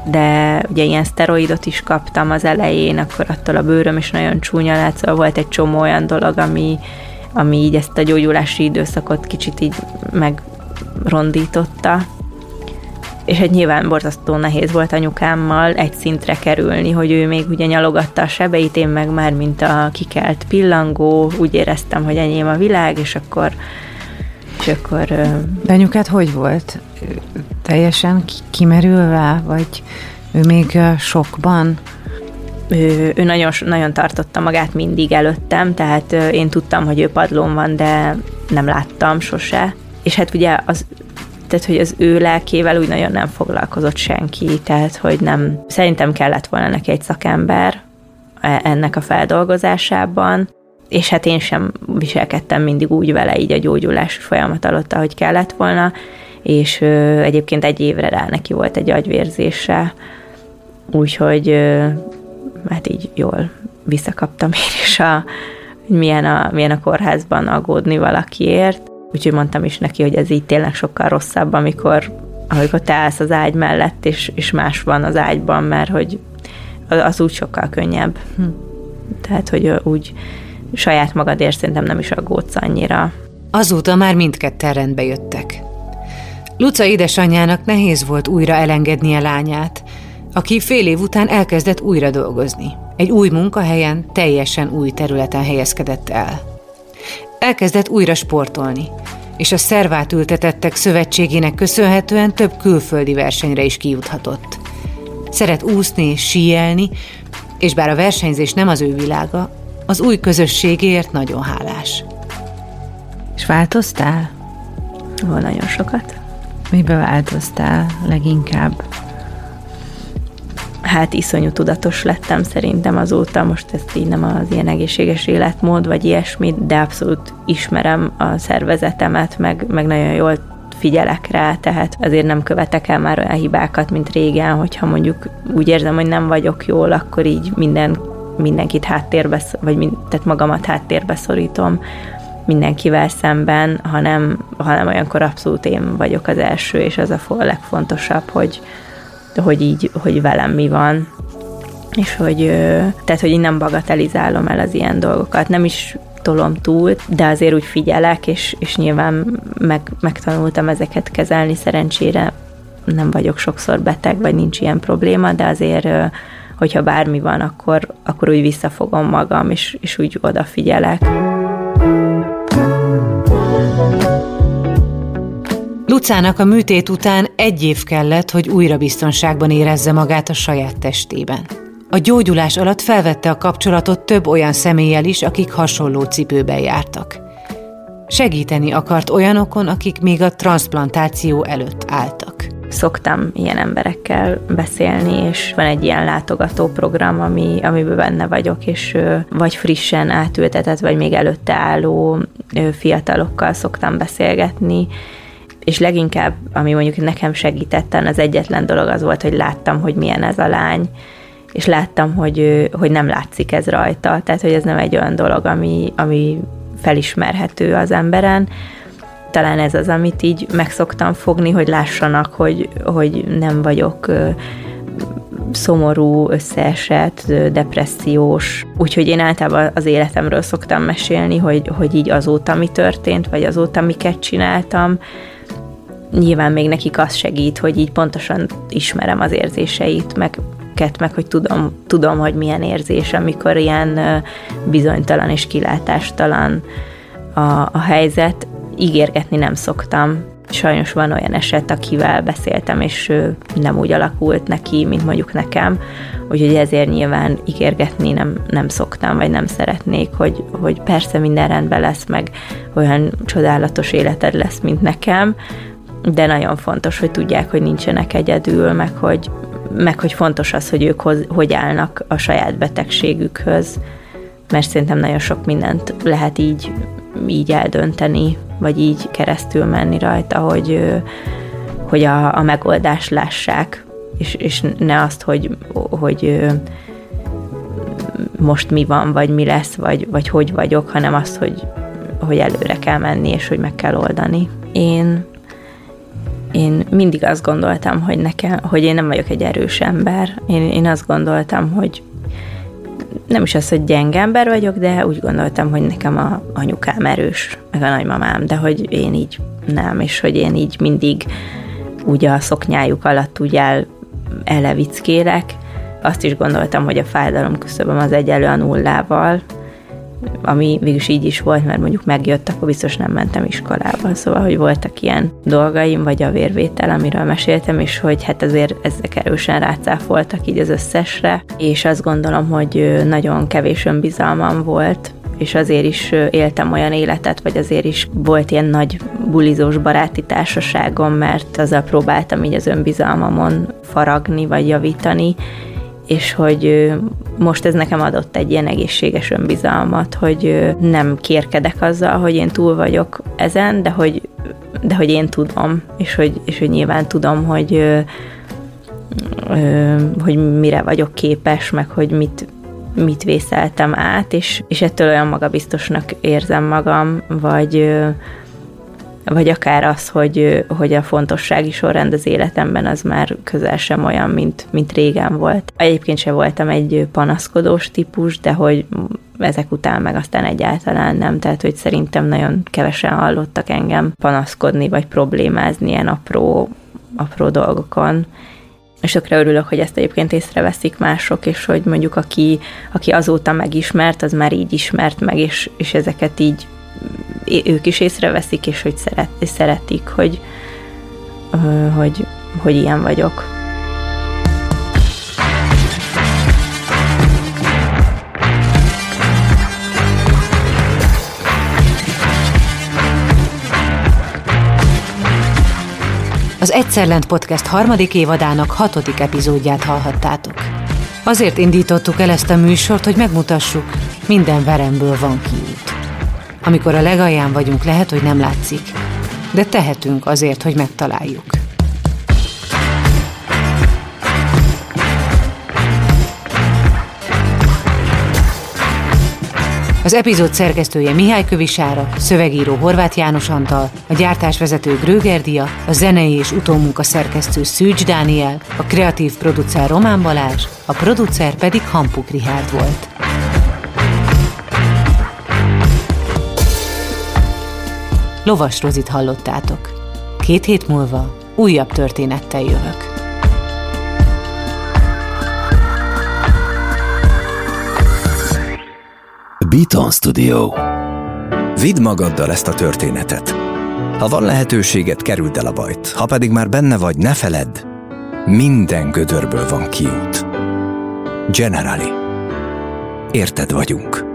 de ugye ilyen szteroidot is kaptam az elején, akkor attól a bőröm is nagyon csúnya lett, szóval volt egy csomó olyan dolog, ami, ami így ezt a gyógyulási időszakot kicsit így megrondította. És egy nyilván borzasztó nehéz volt anyukámmal egy szintre kerülni, hogy ő még ugye nyalogatta a sebeit, én meg már mint a kikelt pillangó, úgy éreztem, hogy enyém a világ, és akkor és akkor... Benyukát hogy volt? Teljesen kimerülve, vagy ő még sokban? Ő, ő nagyon, nagyon tartotta magát mindig előttem, tehát én tudtam, hogy ő padlón van, de nem láttam sose. És hát ugye az, tehát, hogy az ő lelkével úgy nagyon nem foglalkozott senki, tehát, hogy nem, szerintem kellett volna neki egy szakember e, ennek a feldolgozásában, és hát én sem viselkedtem mindig úgy vele így a gyógyulási folyamat alatt, ahogy kellett volna, és ö, egyébként egy évre rá neki volt egy agyvérzése, úgyhogy ö, hát így jól visszakaptam én is a, hogy milyen a, milyen a kórházban aggódni valakiért, úgyhogy mondtam is neki, hogy ez így tényleg sokkal rosszabb, amikor, amikor te állsz az ágy mellett, és, és más van az ágyban, mert hogy az úgy sokkal könnyebb. Hm. Tehát, hogy úgy saját magadért szerintem nem is aggódsz annyira. Azóta már mindketten rendbe jöttek. Luca édesanyjának nehéz volt újra elengednie lányát, aki fél év után elkezdett újra dolgozni. Egy új munkahelyen, teljesen új területen helyezkedett el. Elkezdett újra sportolni, és a szervát ültetettek szövetségének köszönhetően több külföldi versenyre is kijuthatott. Szeret úszni, síelni, és bár a versenyzés nem az ő világa, az új közösségért nagyon hálás. És változtál? Van nagyon sokat. Mibe változtál leginkább? hát iszonyú tudatos lettem szerintem azóta, most ezt így nem az ilyen egészséges életmód, vagy ilyesmit, de abszolút ismerem a szervezetemet, meg, meg nagyon jól figyelek rá, tehát azért nem követek el már olyan hibákat, mint régen, hogyha mondjuk úgy érzem, hogy nem vagyok jól, akkor így minden, mindenkit háttérbe, vagy mind, tehát magamat háttérbe szorítom mindenkivel szemben, hanem, hanem olyankor abszolút én vagyok az első, és az a legfontosabb, hogy, hogy így, hogy velem mi van, és hogy, tehát, hogy én nem bagatelizálom el az ilyen dolgokat, nem is tolom túl, de azért úgy figyelek, és, és nyilván meg, megtanultam ezeket kezelni, szerencsére nem vagyok sokszor beteg, vagy nincs ilyen probléma, de azért, hogyha bármi van, akkor, akkor úgy visszafogom magam, és, és úgy odafigyelek. Lucának a műtét után egy év kellett, hogy újra biztonságban érezze magát a saját testében. A gyógyulás alatt felvette a kapcsolatot több olyan személlyel is, akik hasonló cipőben jártak. Segíteni akart olyanokon, akik még a transplantáció előtt álltak. Szoktam ilyen emberekkel beszélni, és van egy ilyen látogató program, ami, amiben benne vagyok, és vagy frissen átültetett, vagy még előtte álló fiatalokkal szoktam beszélgetni, és leginkább, ami mondjuk nekem segítetten, az egyetlen dolog az volt, hogy láttam, hogy milyen ez a lány, és láttam, hogy, hogy nem látszik ez rajta, tehát hogy ez nem egy olyan dolog, ami, ami felismerhető az emberen. Talán ez az, amit így megszoktam fogni, hogy lássanak, hogy, hogy nem vagyok szomorú, összeesett, depressziós. Úgyhogy én általában az életemről szoktam mesélni, hogy, hogy így azóta mi történt, vagy azóta miket csináltam, nyilván még nekik az segít, hogy így pontosan ismerem az érzéseit, meg meg hogy tudom, tudom, hogy milyen érzés, amikor ilyen bizonytalan és kilátástalan a, a helyzet. Ígérgetni nem szoktam. Sajnos van olyan eset, akivel beszéltem, és nem úgy alakult neki, mint mondjuk nekem, úgyhogy ezért nyilván ígérgetni nem, nem szoktam, vagy nem szeretnék, hogy, hogy persze minden rendben lesz, meg olyan csodálatos életed lesz, mint nekem, de nagyon fontos, hogy tudják, hogy nincsenek egyedül, meg hogy, meg hogy fontos az, hogy ők hoz, hogy állnak a saját betegségükhöz, mert szerintem nagyon sok mindent lehet így, így eldönteni, vagy így keresztül menni rajta, hogy, hogy a, a megoldást lássák, és, és ne azt, hogy, hogy most mi van, vagy mi lesz, vagy, vagy hogy vagyok, hanem azt, hogy, hogy előre kell menni, és hogy meg kell oldani. Én én mindig azt gondoltam, hogy nekem, hogy én nem vagyok egy erős ember. Én, én azt gondoltam, hogy nem is az, hogy gyenge ember vagyok, de úgy gondoltam, hogy nekem a anyukám erős, meg a nagymamám, de hogy én így nem, és hogy én így mindig úgy a szoknyájuk alatt úgy el, elevickélek. Azt is gondoltam, hogy a fájdalom küszöböm az egyelő a nullával, ami mégis így is volt, mert mondjuk megjött, akkor biztos nem mentem iskolába. Szóval, hogy voltak ilyen dolgaim, vagy a vérvétel, amiről meséltem, és hogy hát azért ezek erősen rácáfoltak így az összesre, és azt gondolom, hogy nagyon kevés önbizalmam volt, és azért is éltem olyan életet, vagy azért is volt ilyen nagy bulizós baráti társaságom, mert azzal próbáltam így az önbizalmamon faragni, vagy javítani, és hogy most ez nekem adott egy ilyen egészséges önbizalmat, hogy nem kérkedek azzal, hogy én túl vagyok ezen, de hogy, de hogy én tudom, és hogy, és hogy nyilván tudom, hogy, hogy mire vagyok képes, meg hogy mit, mit vészeltem át, és, és ettől olyan magabiztosnak érzem magam, vagy vagy akár az, hogy, hogy a fontossági sorrend az életemben az már közel sem olyan, mint, mint régen volt. Egyébként sem voltam egy panaszkodós típus, de hogy ezek után meg aztán egyáltalán nem, tehát hogy szerintem nagyon kevesen hallottak engem panaszkodni, vagy problémázni ilyen apró, apró dolgokon. És tökre örülök, hogy ezt egyébként észreveszik mások, és hogy mondjuk aki, aki azóta megismert, az már így ismert meg, és, és ezeket így ők is észreveszik, és hogy szeret, szeretik, hogy, hogy, hogy ilyen vagyok. Az Egyszer Lent Podcast harmadik évadának hatodik epizódját hallhattátok. Azért indítottuk el ezt a műsort, hogy megmutassuk, minden veremből van kiút. Amikor a legalján vagyunk, lehet, hogy nem látszik, de tehetünk azért, hogy megtaláljuk. Az epizód szerkesztője Mihály Kövisára, szövegíró Horváth János Antal, a gyártásvezető Grögerdia, a zenei és utómunka szerkesztő Szűcs Dániel, a kreatív producer Román Balázs, a producer pedig Hampuk Rihárd volt. Lovas Rozit hallottátok. Két hét múlva újabb történettel jövök. Beaton Studio. Vidd magaddal ezt a történetet. Ha van lehetőséget, kerüld el a bajt. Ha pedig már benne vagy, ne feledd, minden gödörből van kiút. Generali. Érted vagyunk.